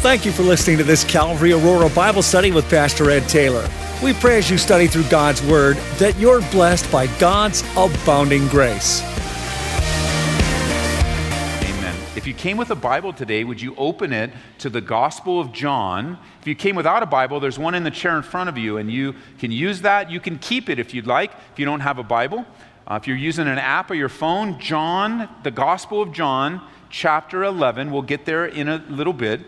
Thank you for listening to this Calvary Aurora Bible study with Pastor Ed Taylor. We pray as you study through God's Word that you're blessed by God's abounding grace. Amen. If you came with a Bible today, would you open it to the Gospel of John? If you came without a Bible, there's one in the chair in front of you, and you can use that. You can keep it if you'd like, if you don't have a Bible. Uh, if you're using an app or your phone, John, the Gospel of John, chapter 11, we'll get there in a little bit.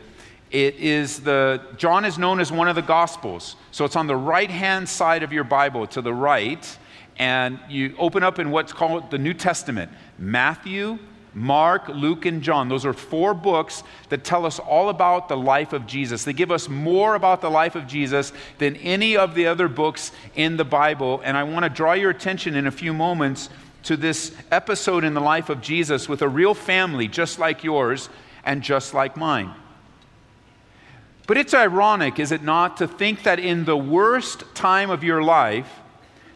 It is the, John is known as one of the Gospels. So it's on the right hand side of your Bible, to the right. And you open up in what's called the New Testament Matthew, Mark, Luke, and John. Those are four books that tell us all about the life of Jesus. They give us more about the life of Jesus than any of the other books in the Bible. And I want to draw your attention in a few moments to this episode in the life of Jesus with a real family just like yours and just like mine. But it's ironic, is it not, to think that in the worst time of your life,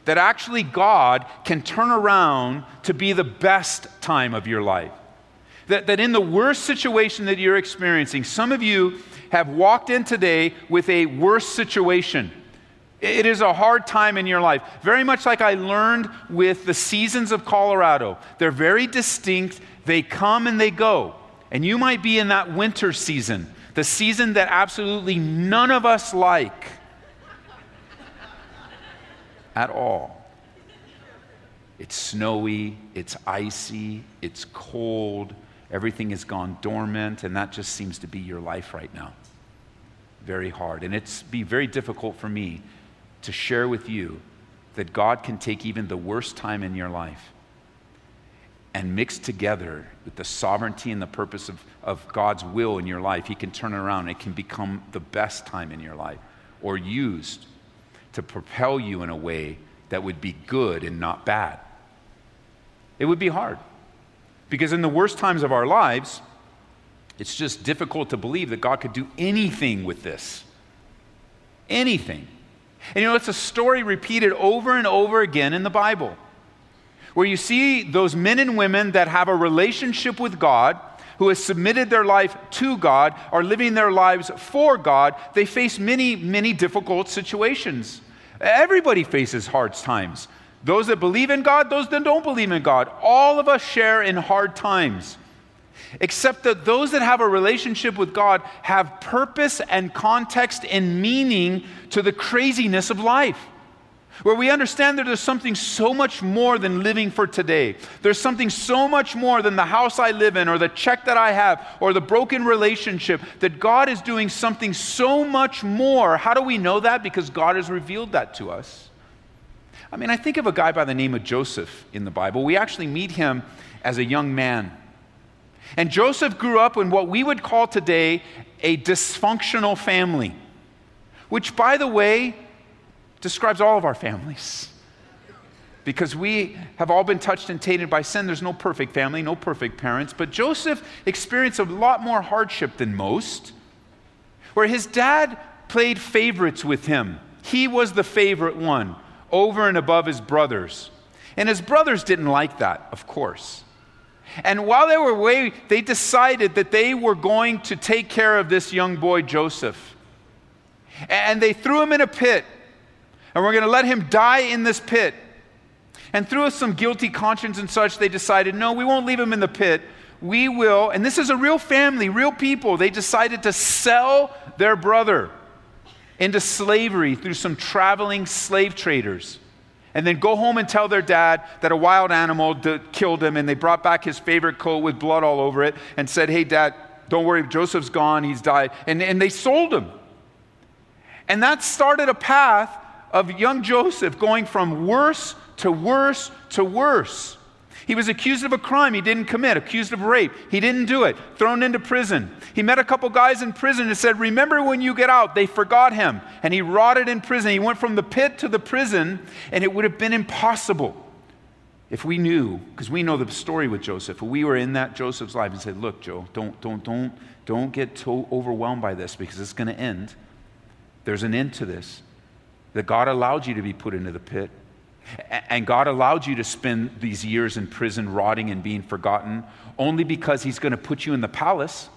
that actually God can turn around to be the best time of your life. That, that in the worst situation that you're experiencing, some of you have walked in today with a worse situation. It is a hard time in your life. Very much like I learned with the seasons of Colorado. They're very distinct, they come and they go. And you might be in that winter season the season that absolutely none of us like at all. It's snowy, it's icy, it's cold, everything has gone dormant, and that just seems to be your life right now. Very hard. And it's be very difficult for me to share with you that God can take even the worst time in your life and mixed together with the sovereignty and the purpose of, of God's will in your life, He can turn it around. It can become the best time in your life or used to propel you in a way that would be good and not bad. It would be hard because in the worst times of our lives, it's just difficult to believe that God could do anything with this. Anything. And you know, it's a story repeated over and over again in the Bible where you see those men and women that have a relationship with God, who has submitted their life to God, are living their lives for God, they face many, many difficult situations. Everybody faces hard times. Those that believe in God, those that don't believe in God. All of us share in hard times. Except that those that have a relationship with God have purpose and context and meaning to the craziness of life where we understand that there's something so much more than living for today. There's something so much more than the house I live in, or the check that I have, or the broken relationship, that God is doing something so much more. How do we know that? Because God has revealed that to us. I mean, I think of a guy by the name of Joseph in the Bible. We actually meet him as a young man. And Joseph grew up in what we would call today a dysfunctional family, which, by the way, describes all of our families. Because we have all been touched and tainted by sin. There's no perfect family, no perfect parents. But Joseph experienced a lot more hardship than most, where his dad played favorites with him. He was the favorite one over and above his brothers. And his brothers didn't like that, of course. And while they were away, they decided that they were going to take care of this young boy, Joseph. And they threw him in a pit and we're going to let him die in this pit. And through some guilty conscience and such, they decided, no, we won't leave him in the pit. We will, and this is a real family, real people. They decided to sell their brother into slavery through some traveling slave traders. And then go home and tell their dad that a wild animal d- killed him, and they brought back his favorite coat with blood all over it and said, Hey, dad, don't worry, Joseph's gone, he's died. And, and they sold him. And that started a path of young Joseph going from worse to worse to worse. He was accused of a crime he didn't commit, accused of rape. He didn't do it, thrown into prison. He met a couple guys in prison and said, Remember when you get out? They forgot him. And he rotted in prison. He went from the pit to the prison, and it would have been impossible if we knew, because we know the story with Joseph, if we were in that Joseph's life and said, Look, Joe, don't, don't, don't, don't get so overwhelmed by this because it's going to end. There's an end to this that God allowed you to be put into the pit. And God allowed you to spend these years in prison, rotting and being forgotten, only because He's going to put you in the palace.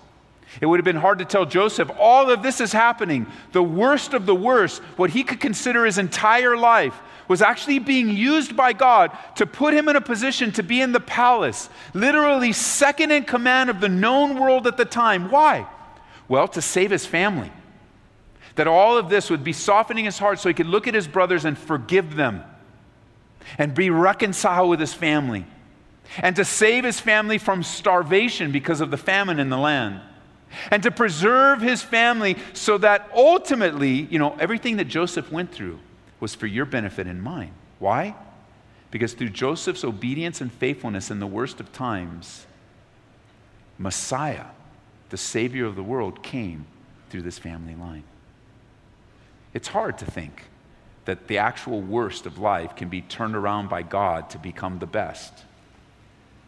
It would have been hard to tell Joseph all of this is happening. The worst of the worst, what he could consider his entire life, was actually being used by God to put him in a position to be in the palace, literally second in command of the known world at the time. Why? Well, to save his family. That all of this would be softening his heart so he could look at his brothers and forgive them and be reconciled with his family and to save his family from starvation because of the famine in the land and to preserve his family so that ultimately, you know, everything that Joseph went through was for your benefit and mine. Why? Because through Joseph's obedience and faithfulness in the worst of times, Messiah, the Savior of the world, came through this family line. It's hard to think that the actual worst of life can be turned around by God to become the best.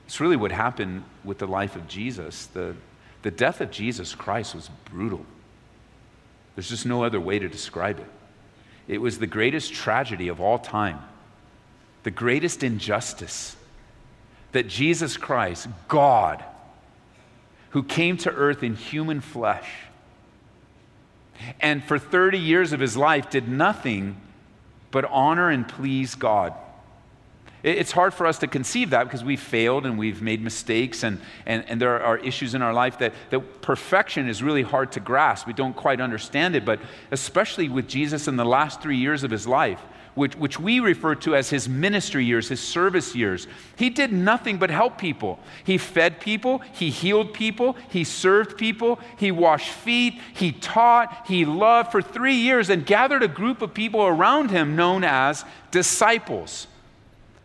It's really what happened with the life of Jesus. The, the death of Jesus Christ was brutal. There's just no other way to describe it. It was the greatest tragedy of all time, the greatest injustice that Jesus Christ, God, who came to earth in human flesh, and for 30 years of his life did nothing but honor and please God. It's hard for us to conceive that because we've failed and we've made mistakes, and, and, and there are issues in our life that, that perfection is really hard to grasp. We don't quite understand it, but especially with Jesus in the last three years of his life, which, which we refer to as his ministry years, his service years, he did nothing but help people. He fed people, he healed people, he served people, he washed feet, he taught, he loved for three years and gathered a group of people around him known as disciples.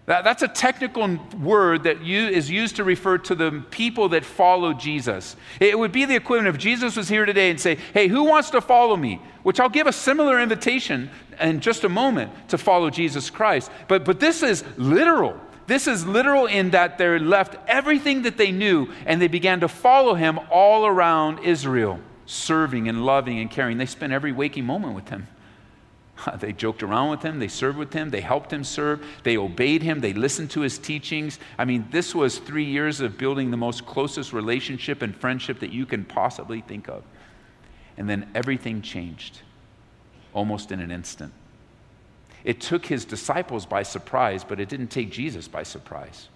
That, that's a technical word that you, is used to refer to the people that follow Jesus. It would be the equivalent if Jesus was here today and say, Hey, who wants to follow me? Which I'll give a similar invitation in just a moment to follow Jesus Christ. But, but this is literal. This is literal in that they left everything that they knew and they began to follow him all around Israel, serving and loving and caring. They spent every waking moment with him. They joked around with him, they served with him, they helped him serve, they obeyed him, they listened to his teachings. I mean, this was three years of building the most closest relationship and friendship that you can possibly think of. And then everything changed almost in an instant. It took his disciples by surprise, but it didn't take Jesus by surprise.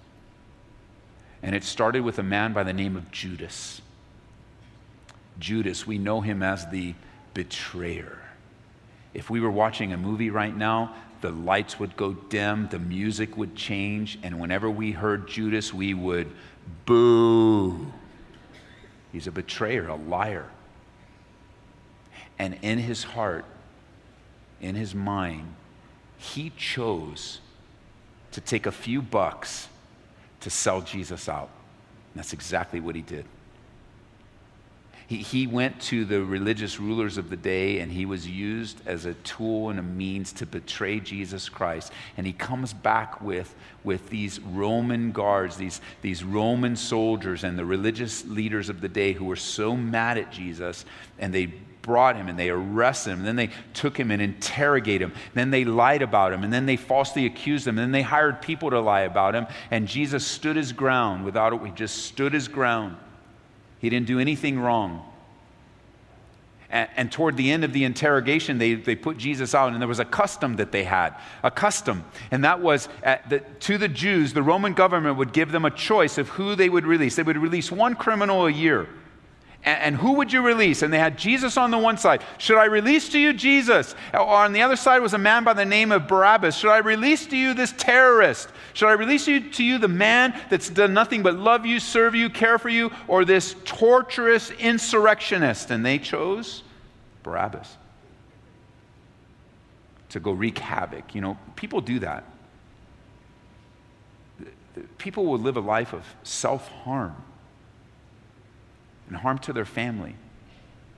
And it started with a man by the name of Judas. Judas, we know him as the betrayer. If we were watching a movie right now, the lights would go dim, the music would change, and whenever we heard Judas, we would boo. He's a betrayer, a liar. And in his heart, in his mind, he chose to take a few bucks to sell Jesus out. And that's exactly what he did. He, went to the religious rulers of the day and he was used as a tool and a means to betray Jesus Christ. And he comes back with, with these Roman guards, these, these Roman soldiers, and the religious leaders of the day who were so mad at Jesus. And they brought him and they arrested him. And then they took him and interrogated him. And then they lied about him. And then they falsely accused him. And then they hired people to lie about him. And Jesus stood his ground without it. He just stood his ground. He didn't do anything wrong. And, and, toward the end of the interrogation, they, they put Jesus out, and there was a custom that they had. A custom. And that was uh, the, to the Jews, the Roman government would give them a choice of who they would release. They would release one criminal a year. And, who would you release? And they had Jesus on the one side. Should I release to you Jesus? Or on the other side was a man by the name of Barabbas. Should I release to you this terrorist? Should I release you to you the man that's done nothing but love you, serve you, care for you, or this torturous insurrectionist? And they chose Barabbas to go wreak havoc. You know, people do that. People will live a life of self harm and harm to their family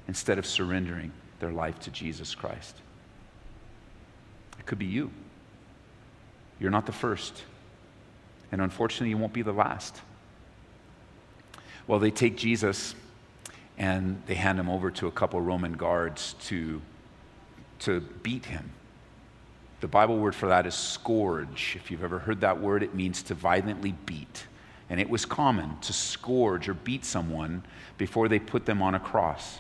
instead of surrendering their life to Jesus Christ. It could be you. You're not the first. And unfortunately, you won't be the last. Well, they take Jesus and they hand him over to a couple Roman guards to, to beat him. The Bible word for that is scourge. If you've ever heard that word, it means to violently beat. and it was common to scourge or beat someone before they put them on a cross.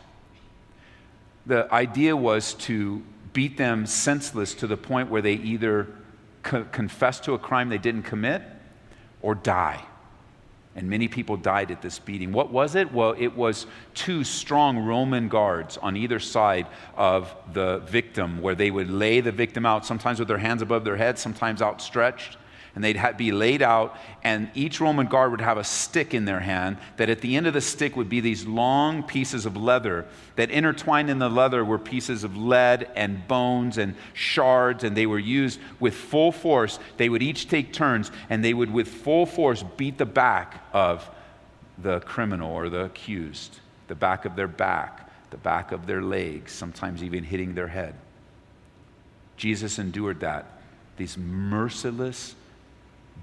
The idea was to beat them senseless to the point where they either co- confess to a crime they didn't commit or die. And many people died at this beating. What was it? Well, it was two strong Roman guards on either side of the victim, where they would lay the victim out, sometimes with their hands above their head, sometimes outstretched and they'd be laid out, and each Roman guard would have a stick in their hand. That at the end of the stick would be these long pieces of leather. That intertwined in the leather were pieces of lead and bones and shards, and they were used with full force. They would each take turns, and they would, with full force, beat the back of the criminal or the accused, the back of their back, the back of their legs, sometimes even hitting their head. Jesus endured that. These merciless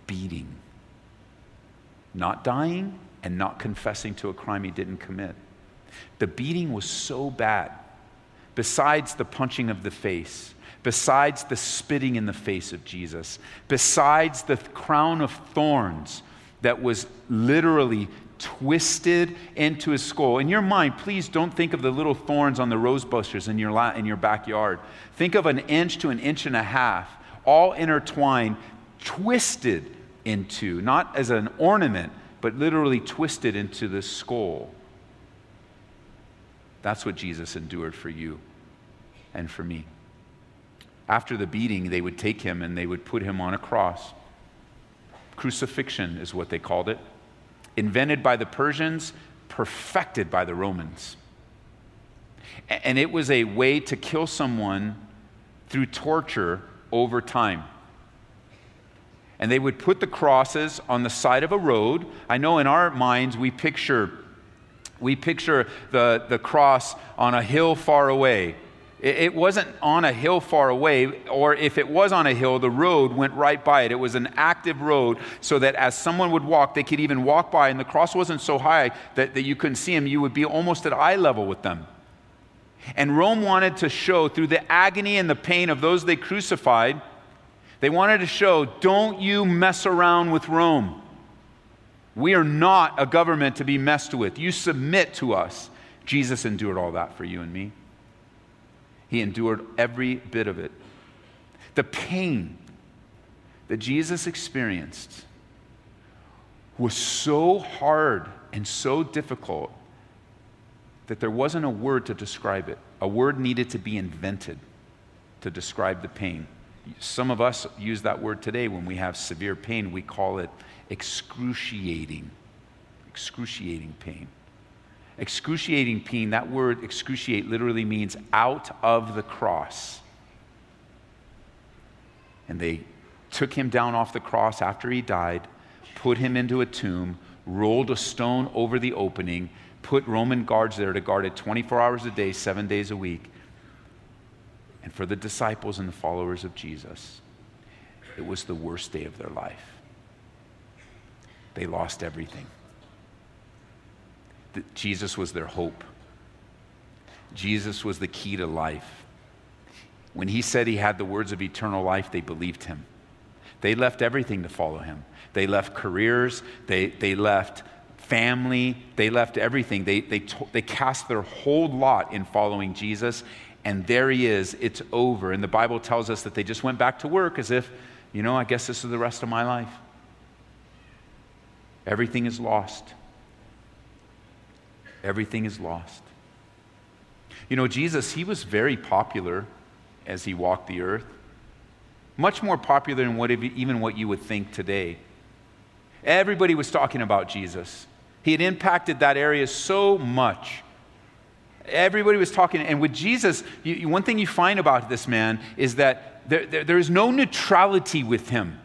beating, not dying and not confessing to a crime he didn't commit. The beating was so bad, besides the punching of the face, besides the spitting in the face of Jesus, besides the crown of thorns that was literally twisted into his skull. In your mind, please don't think of the little thorns on the rose bushes in your, la- in your backyard. Think of an inch to an inch and a half, all intertwined, twisted into, not as an ornament, but literally twisted into the skull. That's what Jesus endured for you and for me. After the beating, they would take him and they would put him on a cross. Crucifixion is what they called it. Invented by the Persians, perfected by the Romans. And it was a way to kill someone through torture over time and they would put the crosses on the side of a road. I know in our minds we picture we picture the, the cross on a hill far away. It, wasn't on a hill far away, or if it was on a hill, the road went right by it. It was an active road so that as someone would walk, they could even walk by, and the cross wasn't so high that, that you couldn't see them. You would be almost at eye level with them. And Rome wanted to show through the agony and the pain of those they crucified they wanted to show don't you mess around with Rome. We are not a government to be messed with. You submit to us. Jesus endured all that for you and me. He endured every bit of it. The pain that Jesus experienced was so hard and so difficult that there wasn't a word to describe it. A word needed to be invented to describe the pain. Some of us use that word today when we have severe pain. We call it excruciating. Excruciating pain. Excruciating pain, that word excruciate literally means out of the cross. And they took him down off the cross after he died, put him into a tomb, rolled a stone over the opening, put Roman guards there to guard it 24 hours a day, seven days a week and for the disciples and the followers of Jesus, it was the worst day of their life. They lost everything. Jesus was their hope. Jesus was the key to life. When he said he had the words of eternal life, they believed him. They left everything to follow him. They left careers, they, they left family, they left everything. They, they, to, they cast their whole lot in following Jesus, and there he is. It's over. And the Bible tells us that they just went back to work as if, you know, I guess this is the rest of my life. Everything is lost. Everything is lost. You know, Jesus, he was very popular as he walked the earth. Much more popular than what, even what you would think today. Everybody was talking about Jesus. He had impacted that area so much Everybody was talking. And with Jesus, you, one thing you find about this man is that there, there, there is no neutrality with him.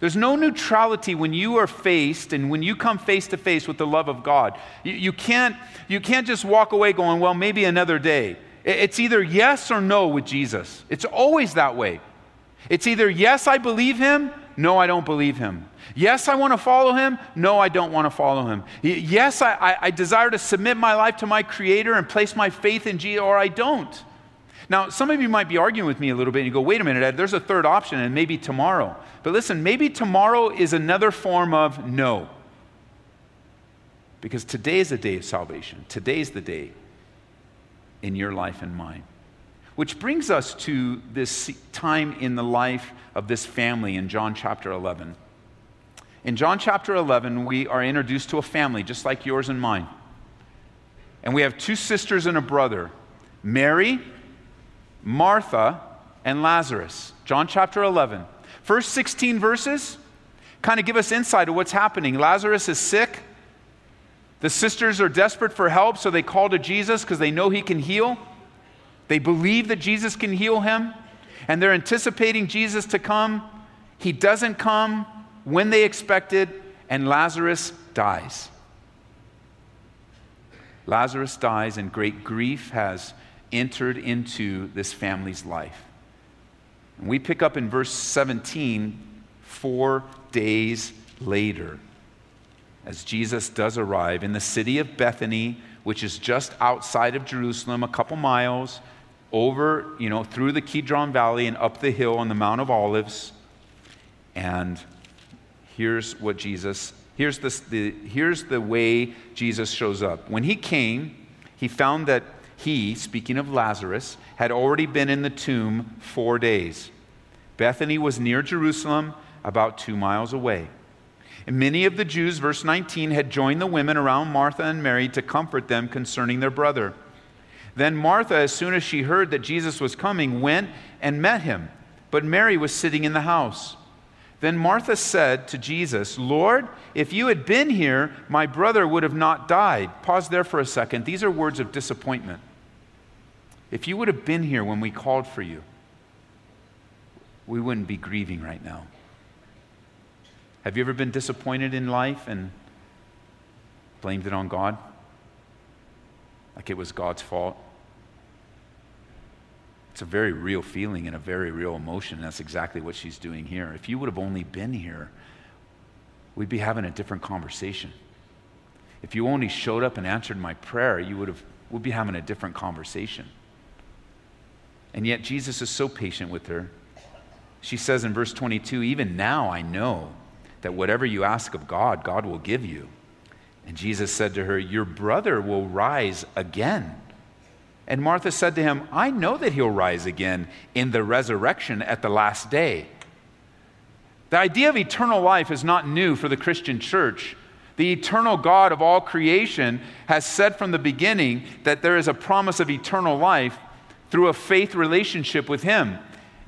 There's no neutrality when you are faced and when you come face to face with the love of God. You, you, can't, you can't just walk away going, well, maybe another day. It's either yes or no with Jesus. It's always that way. It's either yes, I believe him, no, I don't believe him. Yes, I want to follow him. No, I don't want to follow him. Yes, I, I, I desire to submit my life to my Creator and place my faith in Jesus, or I don't. Now, some of you might be arguing with me a little bit and you go, wait a minute, Ed, there's a third option, and maybe tomorrow. But listen, maybe tomorrow is another form of no. Because today is a day of salvation. Today is the day in your life and mine. Which brings us to this time in the life of this family in John chapter 11. In John chapter 11, we are introduced to a family just like yours and mine. And we have two sisters and a brother Mary, Martha, and Lazarus. John chapter 11. First 16 verses kind of give us insight of what's happening. Lazarus is sick. The sisters are desperate for help, so they call to Jesus because they know he can heal. They believe that Jesus can heal him, and they're anticipating Jesus to come. He doesn't come when they expected, and Lazarus dies. Lazarus dies, and great grief has entered into this family's life. And we pick up in verse 17, four days later as Jesus does arrive in the city of Bethany, which is just outside of Jerusalem, a couple miles over, you know, through the Kidron Valley and up the hill on the Mount of Olives. And here's what Jesus, here's, this, the, here's the way Jesus shows up. When he came, he found that he, speaking of Lazarus, had already been in the tomb four days. Bethany was near Jerusalem, about two miles away. And many of the Jews, verse 19, had joined the women around Martha and Mary to comfort them concerning their brother. Then Martha, as soon as she heard that Jesus was coming, went and met him. But Mary was sitting in the house. Then Martha said to Jesus, Lord, if you had been here, my brother would have not died. Pause there for a second. These are words of disappointment. If you would have been here when we called for you, we wouldn't be grieving right now. Have you ever been disappointed in life and blamed it on God? Like it was God's fault? It's a very real feeling and a very real emotion. And that's exactly what she's doing here. If you would have only been here, we'd be having a different conversation. If you only showed up and answered my prayer, you would have we'd be having a different conversation. And yet Jesus is so patient with her. She says in verse 22, even now I know that whatever you ask of God, God will give you. And Jesus said to her, Your brother will rise again. And Martha said to him, I know that he'll rise again in the resurrection at the last day. The idea of eternal life is not new for the Christian church. The eternal God of all creation has said from the beginning that there is a promise of eternal life through a faith relationship with Him.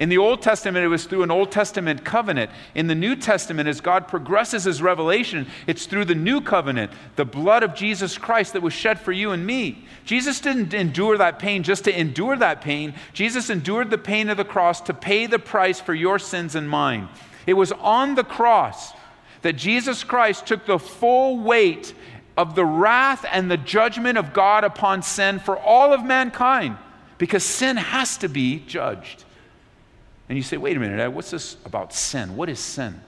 In the Old Testament, it was through an Old Testament covenant. In the New Testament, as God progresses his revelation, it's through the new covenant, the blood of Jesus Christ that was shed for you and me. Jesus didn't endure that pain just to endure that pain. Jesus endured the pain of the cross to pay the price for your sins and mine. It was on the cross that Jesus Christ took the full weight of the wrath and the judgment of God upon sin for all of mankind because sin has to be judged. And you say, wait a minute, what's this about sin? What is sin?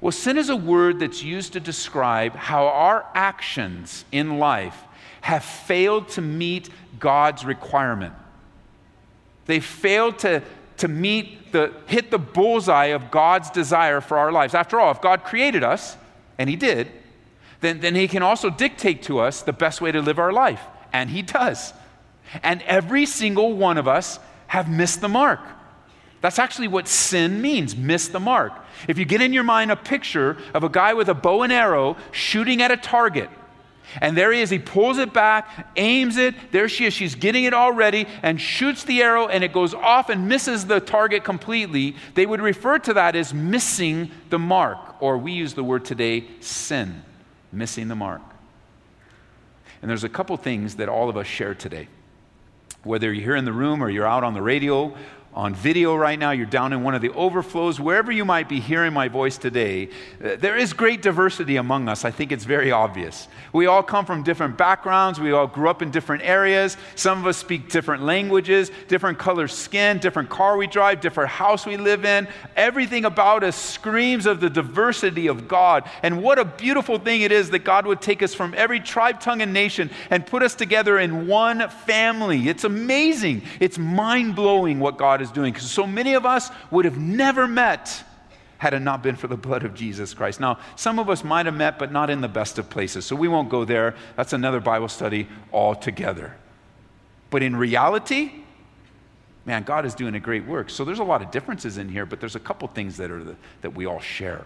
Well, sin is a word that's used to describe how our actions in life have failed to meet God's requirement. They failed to, to meet the, hit the bullseye of God's desire for our lives. After all, if God created us, and He did, then, then He can also dictate to us the best way to live our life. And He does. And every single one of us have missed the mark. That's actually what sin means miss the mark. If you get in your mind a picture of a guy with a bow and arrow shooting at a target, and there he is, he pulls it back, aims it, there she is, she's getting it all ready, and shoots the arrow, and it goes off and misses the target completely. They would refer to that as missing the mark, or we use the word today, sin, missing the mark. And there's a couple things that all of us share today whether you're here in the room or you're out on the radio on video right now, you're down in one of the overflows, wherever you might be hearing my voice today, uh, there is great diversity among us. I think it's very obvious. We all come from different backgrounds, we all grew up in different areas. Some of us speak different languages, different color skin, different car we drive, different house we live in. Everything about us screams of the diversity of God. And what a beautiful thing it is that God would take us from every tribe, tongue, and nation and put us together in one family. It's amazing. It's mind blowing what God is is doing. Because so many of us would have never met had it not been for the blood of Jesus Christ. Now, some of us might have met, but not in the best of places, so we won't go there. That's another Bible study altogether. But in reality, man, God is doing a great work. So there's a lot of differences in here, but there's a couple things that, are the, that we all share.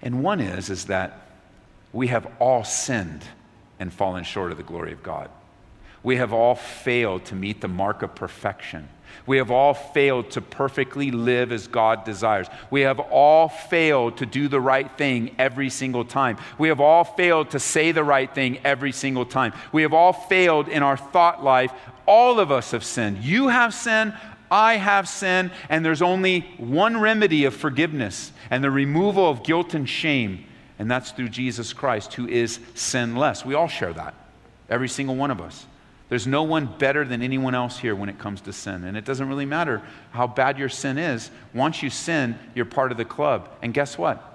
And one is, is that we have all sinned and fallen short of the glory of God. We have all failed to meet the mark of perfection. We have all failed to perfectly live as God desires. We have all failed to do the right thing every single time. We have all failed to say the right thing every single time. We have all failed in our thought life. All of us have sinned. You have sinned. I have sinned. And there's only one remedy of forgiveness and the removal of guilt and shame. And that's through Jesus Christ, who is sinless. We all share that. Every single one of us. There's no one better than anyone else here when it comes to sin. And it doesn't really matter how bad your sin is. Once you sin, you're part of the club. And guess what?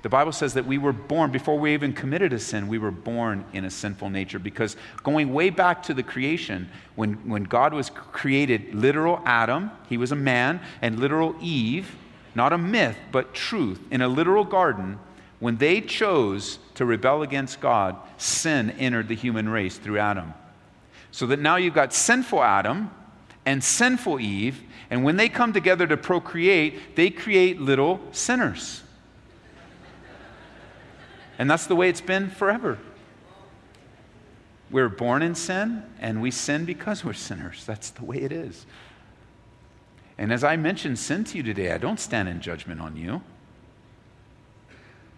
The Bible says that we were born, before we even committed a sin, we were born in a sinful nature. Because going way back to the creation, when, when God was created literal Adam, he was a man, and literal Eve, not a myth, but truth, in a literal garden, when they chose to rebel against God, sin entered the human race through Adam. So that now you've got sinful Adam and sinful Eve, and when they come together to procreate, they create little sinners. And that's the way it's been forever. We're born in sin, and we sin because we're sinners. That's the way it is. And as I mentioned sin to you today, I don't stand in judgment on you.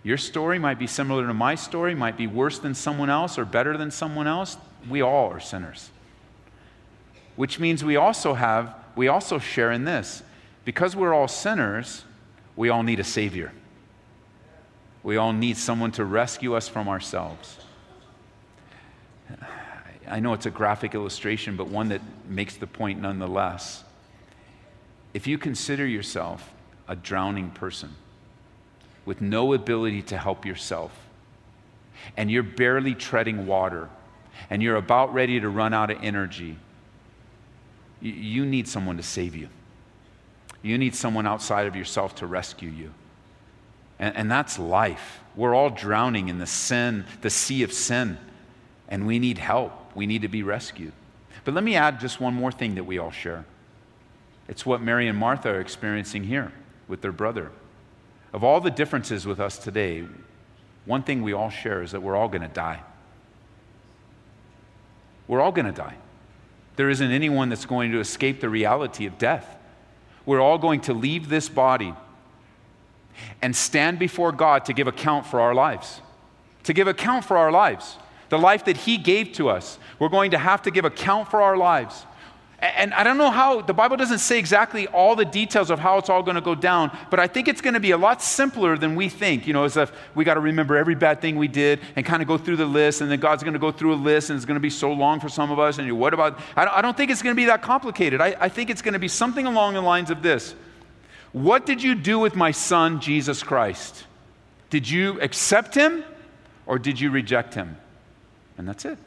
Your story might be similar to my story, might be worse than someone else or better than someone else. We all are sinners. Which means we also have, we also share in this. Because we're all sinners, we all need a Savior. We all need someone to rescue us from ourselves. I know it's a graphic illustration, but one that makes the point nonetheless. If you consider yourself a drowning person, with no ability to help yourself, and you're barely treading water, and you're about ready to run out of energy, you need someone to save you. You need someone outside of yourself to rescue you. And, and, that's life. We're all drowning in the sin, the sea of sin, and we need help. We need to be rescued. But let me add just one more thing that we all share. It's what Mary and Martha are experiencing here with their brother. Of all the differences with us today, one thing we all share is that we're all going to die. We're all going to die. There isn't anyone that's going to escape the reality of death. We're all going to leave this body and stand before God to give account for our lives. To give account for our lives. The life that He gave to us. We're going to have to give account for our lives. And I don't know how, the Bible doesn't say exactly all the details of how it's all going to go down, but I think it's going to be a lot simpler than we think. You know, as if we got to remember every bad thing we did and kind of go through the list, and then God's going to go through a list, and it's going to be so long for some of us. And what about, I don't think it's going to be that complicated. I, I think it's going to be something along the lines of this What did you do with my son, Jesus Christ? Did you accept him or did you reject him? And that's it.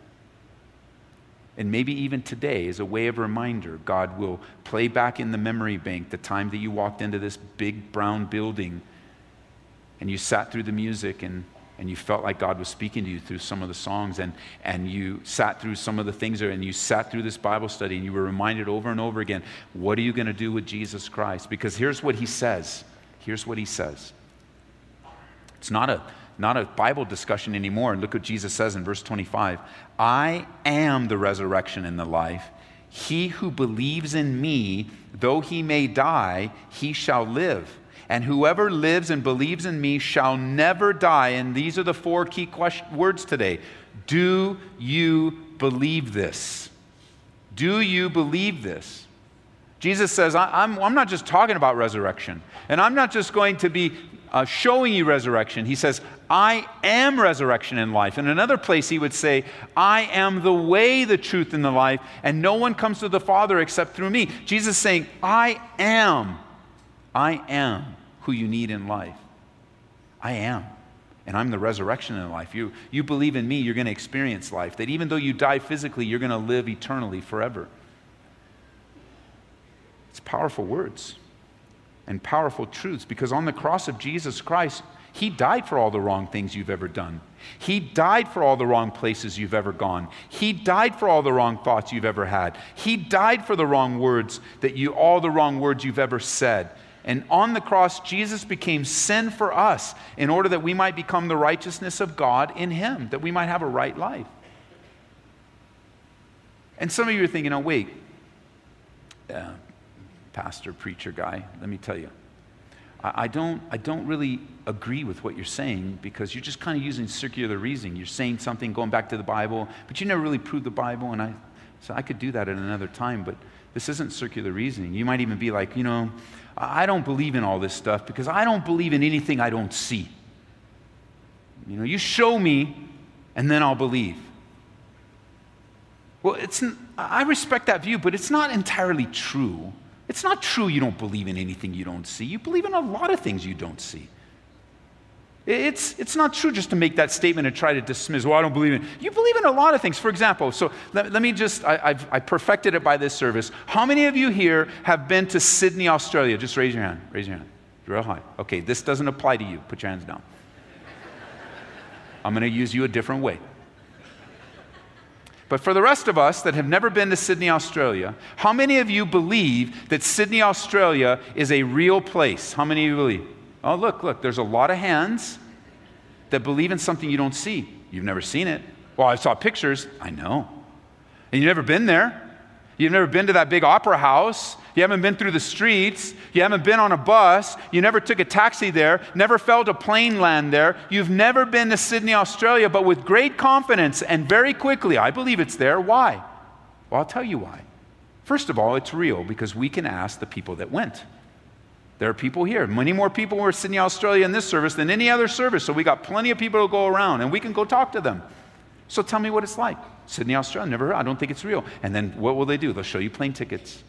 And maybe even today, as a way of reminder, God will play back in the memory bank the time that you walked into this big brown building and you sat through the music and, and you felt like God was speaking to you through some of the songs and, and you sat through some of the things there and you sat through this Bible study and you were reminded over and over again, what are you going to do with Jesus Christ? Because here's what he says. Here's what he says. It's not a not a Bible discussion anymore. And look what Jesus says in verse 25 I am the resurrection and the life. He who believes in me, though he may die, he shall live. And whoever lives and believes in me shall never die. And these are the four key question, words today. Do you believe this? Do you believe this? Jesus says, I'm, I'm not just talking about resurrection, and I'm not just going to be uh, showing you resurrection. He says, I am resurrection and life. In another place, he would say, I am the way, the truth, and the life, and no one comes to the Father except through me. Jesus saying, I am. I am who you need in life. I am. And I'm the resurrection in life. You, you believe in me, you're going to experience life. That even though you die physically, you're going to live eternally forever. It's powerful words. and powerful truths because on the cross of Jesus Christ, He died for all the wrong things you've ever done. He died for all the wrong places you've ever gone. He died for all the wrong thoughts you've ever had. He died for the wrong words that you, all the wrong words you've ever said. And on the cross, Jesus became sin for us in order that we might become the righteousness of God in Him, that we might have a right life. And some of you are thinking, oh, wait, uh, pastor, preacher guy, let me tell you. I, don't, I don't really agree with what you're saying because you're just kind of using circular reasoning. You're saying something, going back to the Bible, but you never really proved the Bible. And I, so I could do that at another time, but this isn't circular reasoning. You might even be like, you know, I don't believe in all this stuff because I don't believe in anything I don't see. You know, you show me and then I'll believe. Well, it's, I respect that view, but it's not entirely true. It's not true you don't believe in anything you don't see. You believe in a lot of things you don't see. It's, it's not true just to make that statement and try to dismiss, well, I don't believe in it. You believe in a lot of things. For example, so let, let me just, I, I've I perfected it by this service. How many of you here have been to Sydney, Australia? Just raise your hand. Raise your hand. Real high. Okay, this doesn't apply to you. Put your hands down. I'm going to use you a different way. But for the rest of us that have never been to Sydney, Australia, how many of you believe that Sydney, Australia is a real place? How many of you believe? Oh, look, look, there's a lot of hands that believe in something you don't see. You've never seen it. Well, I saw pictures. I know. And you've never been there. You've never been to that big opera house. You haven't been through the streets. You haven't been on a bus. You never took a taxi there. Never felt a plane land there. You've never been to Sydney, Australia, but with great confidence and very quickly, I believe it's there. Why? Well, I'll tell you why. First of all, it's real because we can ask the people that went. There are people here. Many more people were Sydney, Australia in this service than any other service. So we got plenty of people to go around and we can go talk to them. So tell me what it's like. Sydney, Australia, never heard. I don't think it's real. And then what will they do? They'll show you plane tickets.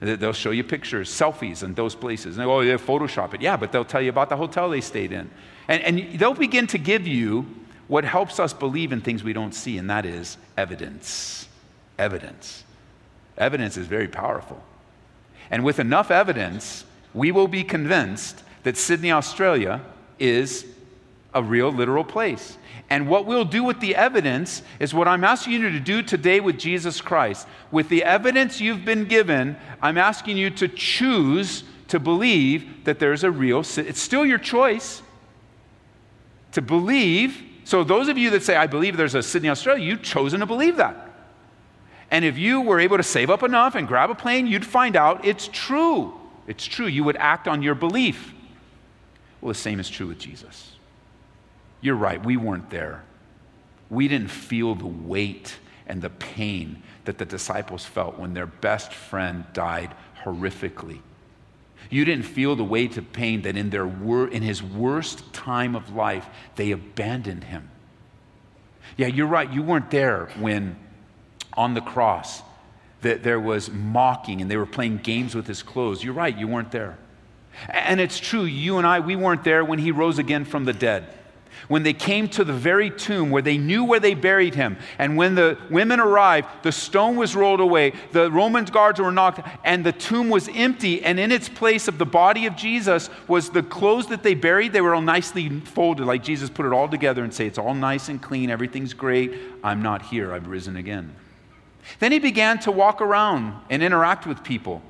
They'll show you pictures, selfies in those places. And oh, they go, oh, yeah, Photoshop it. Yeah, but they'll tell you about the hotel they stayed in. And, and they'll begin to give you what helps us believe in things we don't see, and that is evidence. Evidence. Evidence is very powerful. And with enough evidence, we will be convinced that Sydney, Australia is a real, literal place. And what we'll do with the evidence is what I'm asking you to do today with Jesus Christ. With the evidence you've been given, I'm asking you to choose to believe that there's a real, it's still your choice to believe. So, those of you that say, I believe there's a Sydney, Australia, you've chosen to believe that. And if you were able to save up enough and grab a plane, you'd find out it's true. It's true. You would act on your belief. Well, the same is true with Jesus. You're right, we weren't there. We didn't feel the weight and the pain that the disciples felt when their best friend died horrifically. You didn't feel the weight of pain that in, their wor- in his worst time of life, they abandoned him. Yeah, you're right. You weren't there when on the cross that there was mocking and they were playing games with his clothes. You're right, you weren't there. And it's true, you and I, we weren't there when he rose again from the dead. When they came to the very tomb where they knew where they buried him, and when the women arrived, the stone was rolled away, the Roman guards were knocked, and the tomb was empty, and in its place of the body of Jesus was the clothes that they buried. They were all nicely folded, like Jesus put it all together and say, It's all nice and clean, everything's great. I'm not here, I've risen again. Then he began to walk around and interact with people.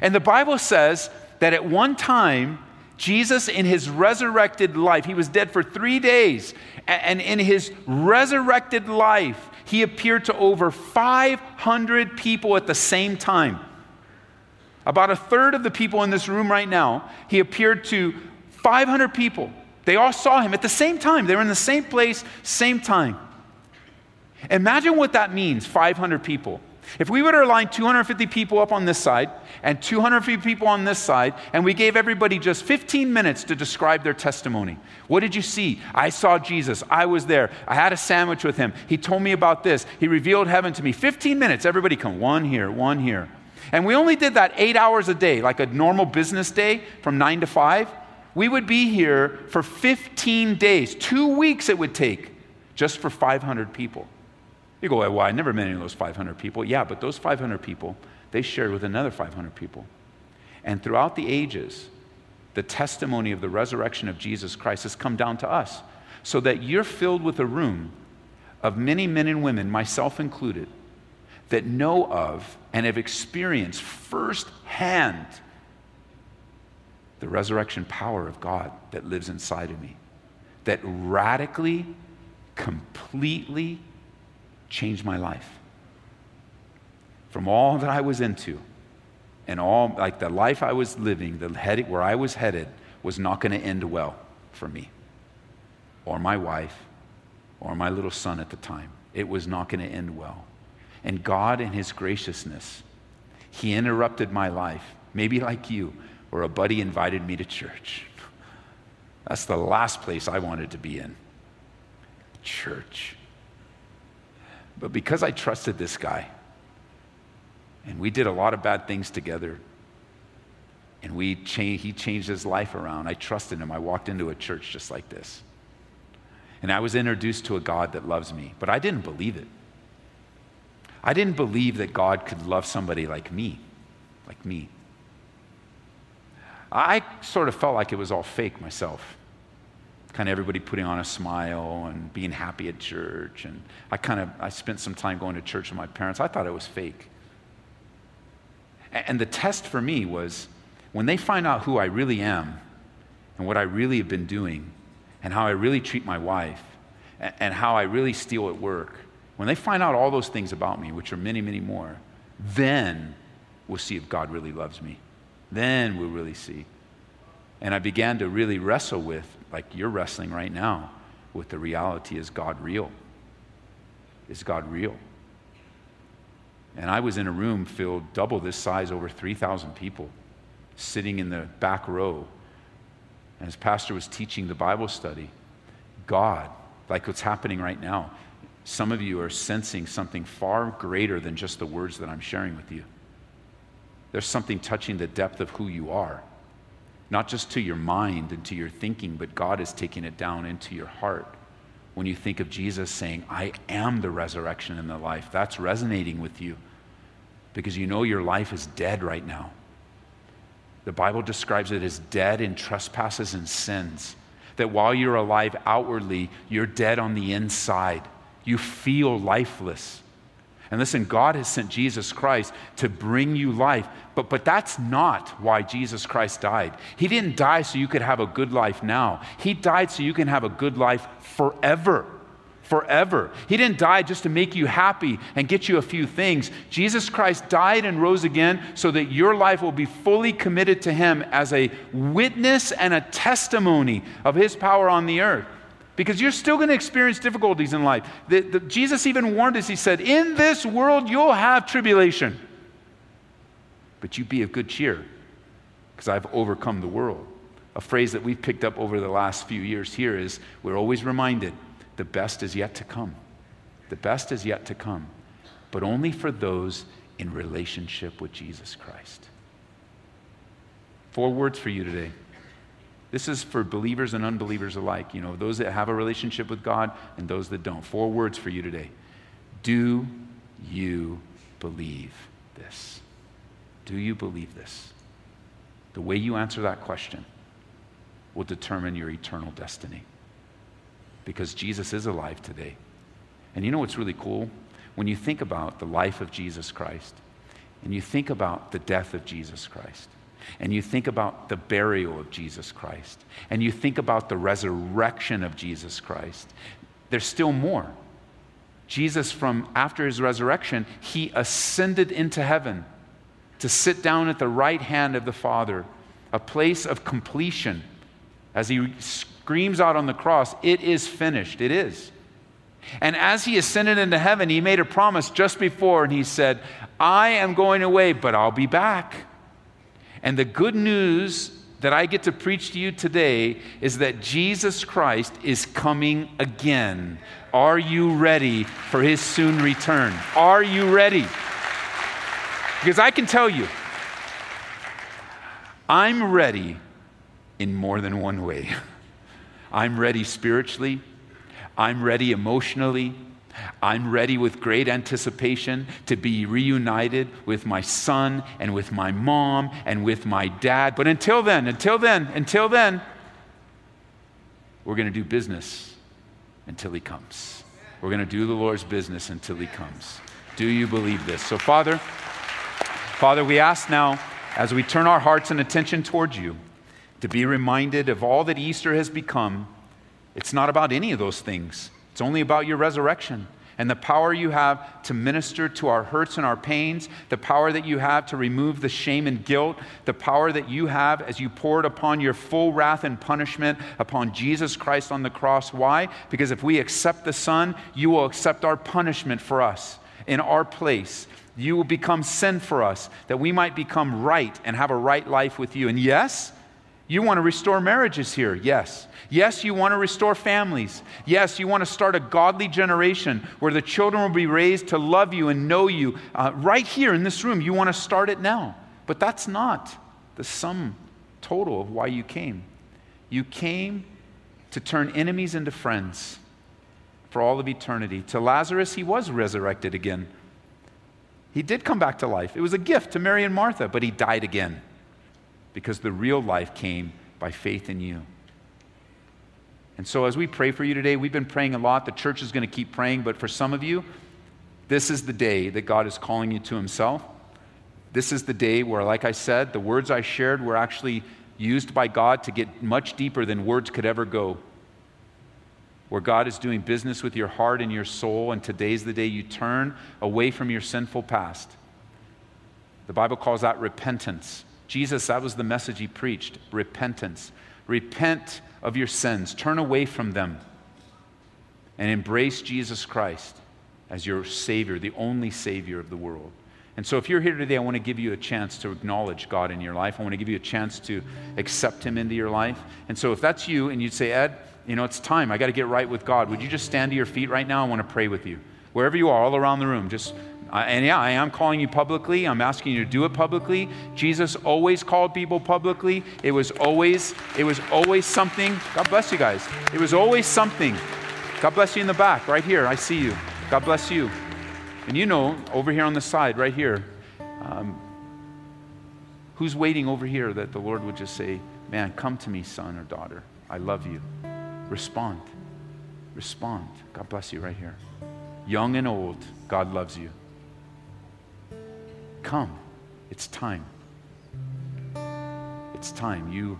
And the Bible says that at one time, Jesus, in his resurrected life, he was dead for three days, and in his resurrected life, he appeared to over 500 people at the same time. About a third of the people in this room right now, he appeared to 500 people. They all saw him at the same time. They were in the same place, same time. Imagine what that means 500 people. If we were to line 250 people up on this side and 250 people on this side, and we gave everybody just 15 minutes to describe their testimony, what did you see? I saw Jesus. I was there. I had a sandwich with him. He told me about this. He revealed heaven to me. 15 minutes. Everybody come. One here, one here. And we only did that eight hours a day, like a normal business day from nine to five. We would be here for 15 days. Two weeks it would take just for 500 people. You go, well, I never met any of those 500 people. Yeah, but those 500 people, they shared with another 500 people. And throughout the ages, the testimony of the resurrection of Jesus Christ has come down to us, so that you're filled with a room of many men and women, myself included, that know of and have experienced firsthand the resurrection power of God that lives inside of me, that radically, completely changed my life. From all that I was into, and all like the life I was living, the head, where I was headed, was not going to end well for me, or my wife, or my little son at the time. It was not going to end well. And God, in His graciousness, He interrupted my life, maybe like you, where a buddy invited me to church. That's the last place I wanted to be in church. But because I trusted this guy, and we did a lot of bad things together, and we cha- he changed his life around, I trusted him. I walked into a church just like this. And I was introduced to a God that loves me, but I didn't believe it. I didn't believe that God could love somebody like me, like me. I sort of felt like it was all fake myself. Kind of everybody putting on a smile and being happy at church. And I kind of, I spent some time going to church with my parents. I thought it was fake. And the test for me was when they find out who I really am and what I really have been doing, and how I really treat my wife and how I really steal at work, when they find out all those things about me, which are many, many more, then we'll see if God really loves me. Then we'll really see. And I began to really wrestle with, like you're wrestling right now, with the reality is God real? Is God real? And I was in a room filled double this size, over 3,000 people, sitting in the back row and as Pastor was teaching the Bible study, God, like what's happening right now, some of you are sensing something far greater than just the words that I'm sharing with you. There's something touching the depth of who you are, not just to your mind and to your thinking, but God is taking it down into your heart. When you think of Jesus saying, I am the resurrection and the life, that's resonating with you because you know your life is dead right now. The Bible describes it as dead in trespasses and sins. That while you're alive outwardly, you're dead on the inside. You feel lifeless. And listen, God has sent Jesus Christ to bring you life. But, but that's not why Jesus Christ died. He didn't die so you could have a good life now, He died so you can have a good life forever forever. He didn't die just to make you happy and get you a few things. Jesus Christ died and rose again so that your life will be fully committed to Him as a witness and a testimony of His power on the earth. Because you're still going to experience difficulties in life. The, the, Jesus even warned us, He said, In this world you'll have tribulation, but you be of good cheer, because I've overcome the world. A phrase that we've picked up over the last few years here is we're always reminded the best is yet to come. The best is yet to come, but only for those in relationship with Jesus Christ. Four words for you today. This is for believers and unbelievers alike, you know, those that have a relationship with God and those that don't. Four words for you today. Do you believe this? Do you believe this? The way you answer that question will determine your eternal destiny because Jesus is alive today. And you know what's really cool? When you think about the life of Jesus Christ, and you think about the death of Jesus Christ, and you think about the burial of Jesus Christ, and you think about the resurrection of Jesus Christ, there's still more. Jesus, from after his resurrection, he ascended into heaven to sit down at the right hand of the Father, a place of completion, as he screams out on the cross, It is finished. It is. And as he ascended into heaven, he made a promise just before, and he said, I am going away, but I'll be back. And the good news that I get to preach to you today is that Jesus Christ is coming again. Are you ready for his soon return? Are you ready? Because I can tell you, I'm ready in more than one way. I'm ready spiritually. I'm ready emotionally. I'm ready with great anticipation to be reunited with my son and with my mom and with my dad. But until then, until then, until then, we're going to do business until he comes. We're going to do the Lord's business until he comes. Do you believe this? So, Father, Father, we ask now as we turn our hearts and attention towards you to be reminded of all that Easter has become. It's not about any of those things. It's only about your resurrection and the power you have to minister to our hurts and our pains, the power that you have to remove the shame and guilt, the power that you have as you poured upon your full wrath and punishment upon Jesus Christ on the cross. Why? Because if we accept the Son, you will accept our punishment for us in our place. You will become sin for us, that we might become right and have a right life with you. And yes, you want to restore marriages here. Yes. Yes, you want to restore families. Yes, you want to start a godly generation where the children will be raised to love you and know you. Uh, right here in this room, you want to start it now. But that's not the sum total of why you came. You came to turn enemies into friends for all of eternity. To Lazarus, he was resurrected again. He did come back to life. It was a gift to Mary and Martha, but he died again because the real life came by faith in you. And so, as we pray for you today, we've been praying a lot. The church is going to keep praying, but for some of you, this is the day that God is calling you to Himself. This is the day where, like I said, the words I shared were actually used by God to get much deeper than words could ever go. Where God is doing business with your heart and your soul, and today's the day you turn away from your sinful past. The Bible calls that repentance. Jesus, that was the message he preached repentance. Repent of your sins, turn away from them, and embrace Jesus Christ as your Savior, the only Savior of the world. And so, if you're here today, I want to give you a chance to acknowledge God in your life. I want to give you a chance to accept Him into your life. And so, if that's you and you'd say, Ed, you know, it's time. I got to get right with God. Would you just stand to your feet right now? I want to pray with you. Wherever you are, all around the room, just and yeah, I am calling you publicly. I'm asking you to do it publicly. Jesus always called people publicly. It was always, it was always something. God bless you guys. It was always something. God bless you in the back, right here. I see you. God bless you. And you know, over here on the side, right here, um, who's waiting over here that the Lord would just say, Man, come to me, son or daughter. I love you. Respond. Respond. God bless you right here. Young and old, God loves you. Come. It's time. It's time. You,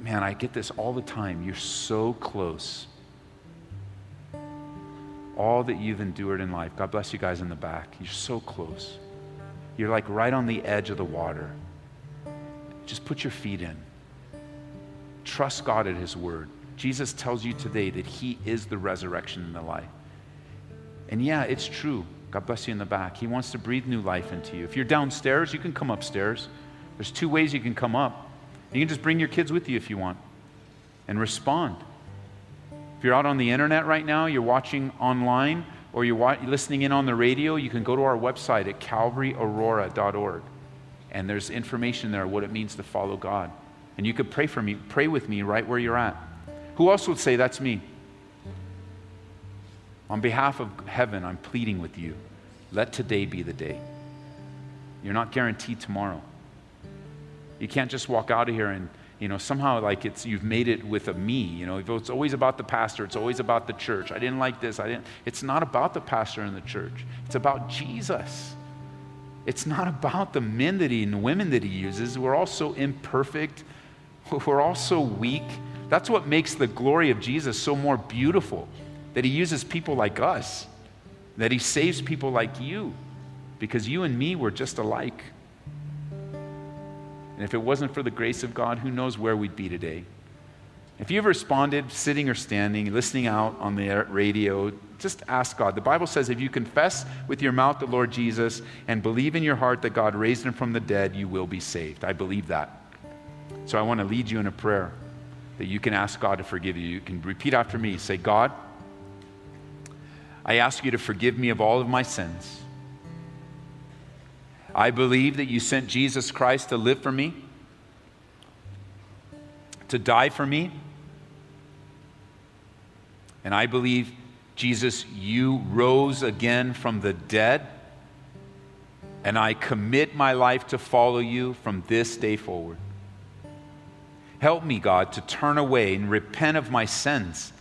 man, I get this all the time. You're so close. All that you've endured in life. God bless you guys in the back. You're so close. You're like right on the edge of the water. Just put your feet in. Trust God at His word. Jesus tells you today that He is the resurrection and the life. And yeah, it's true. God bless you in the back. He wants to breathe new life into you. If you're downstairs, you can come upstairs. There's two ways you can come up. You can just bring your kids with you if you want and respond. If you're out on the internet right now, you're watching online, or you're listening in on the radio, you can go to our website at calvaryaurora.org. And there's information there what it means to follow God. And you could pray for me, pray with me right where you're at. Who else would say, That's me? On behalf of heaven, I'm pleading with you. Let today be the day. You're not guaranteed tomorrow. You can't just walk out of here and, you know, somehow like it's you've made it with a me. You know, it's always about the pastor, it's always about the church. I didn't like this. I didn't. It's not about the pastor and the church. It's about Jesus. It's not about the men that he and women that he uses. We're all so imperfect. We're all so weak. That's what makes the glory of Jesus so more beautiful that He uses people like us, that He saves people like you, because you and me were just alike. And if it wasn't for the grace of God, who knows where we'd be today? If you've responded sitting or standing, listening out on the radio, just ask God. The Bible says if you confess with your mouth the Lord Jesus and believe in your heart that God raised him from the dead, you will be saved. I believe that. So I want to lead you in a prayer that you can ask God to forgive you. You can repeat after me. Say, God, I ask you to forgive me of all of my sins. I believe that you sent Jesus Christ to live for me, to die for me. And I believe Jesus, you rose again from the dead, and I commit my life to follow you from this day forward. Help me, God, to turn away and repent of my sins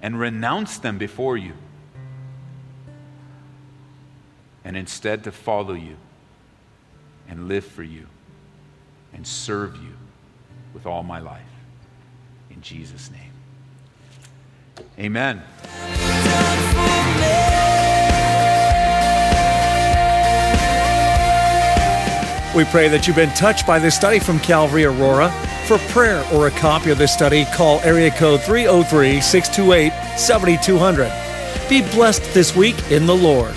and renounce them before you, and instead to follow you and live for you and serve you with all my life. In Jesus' name. Amen. We pray that you've been touched by this study from Calvary Aurora. For prayer or a copy of this study, call area code 303 628 7200. Be blessed this week in the Lord.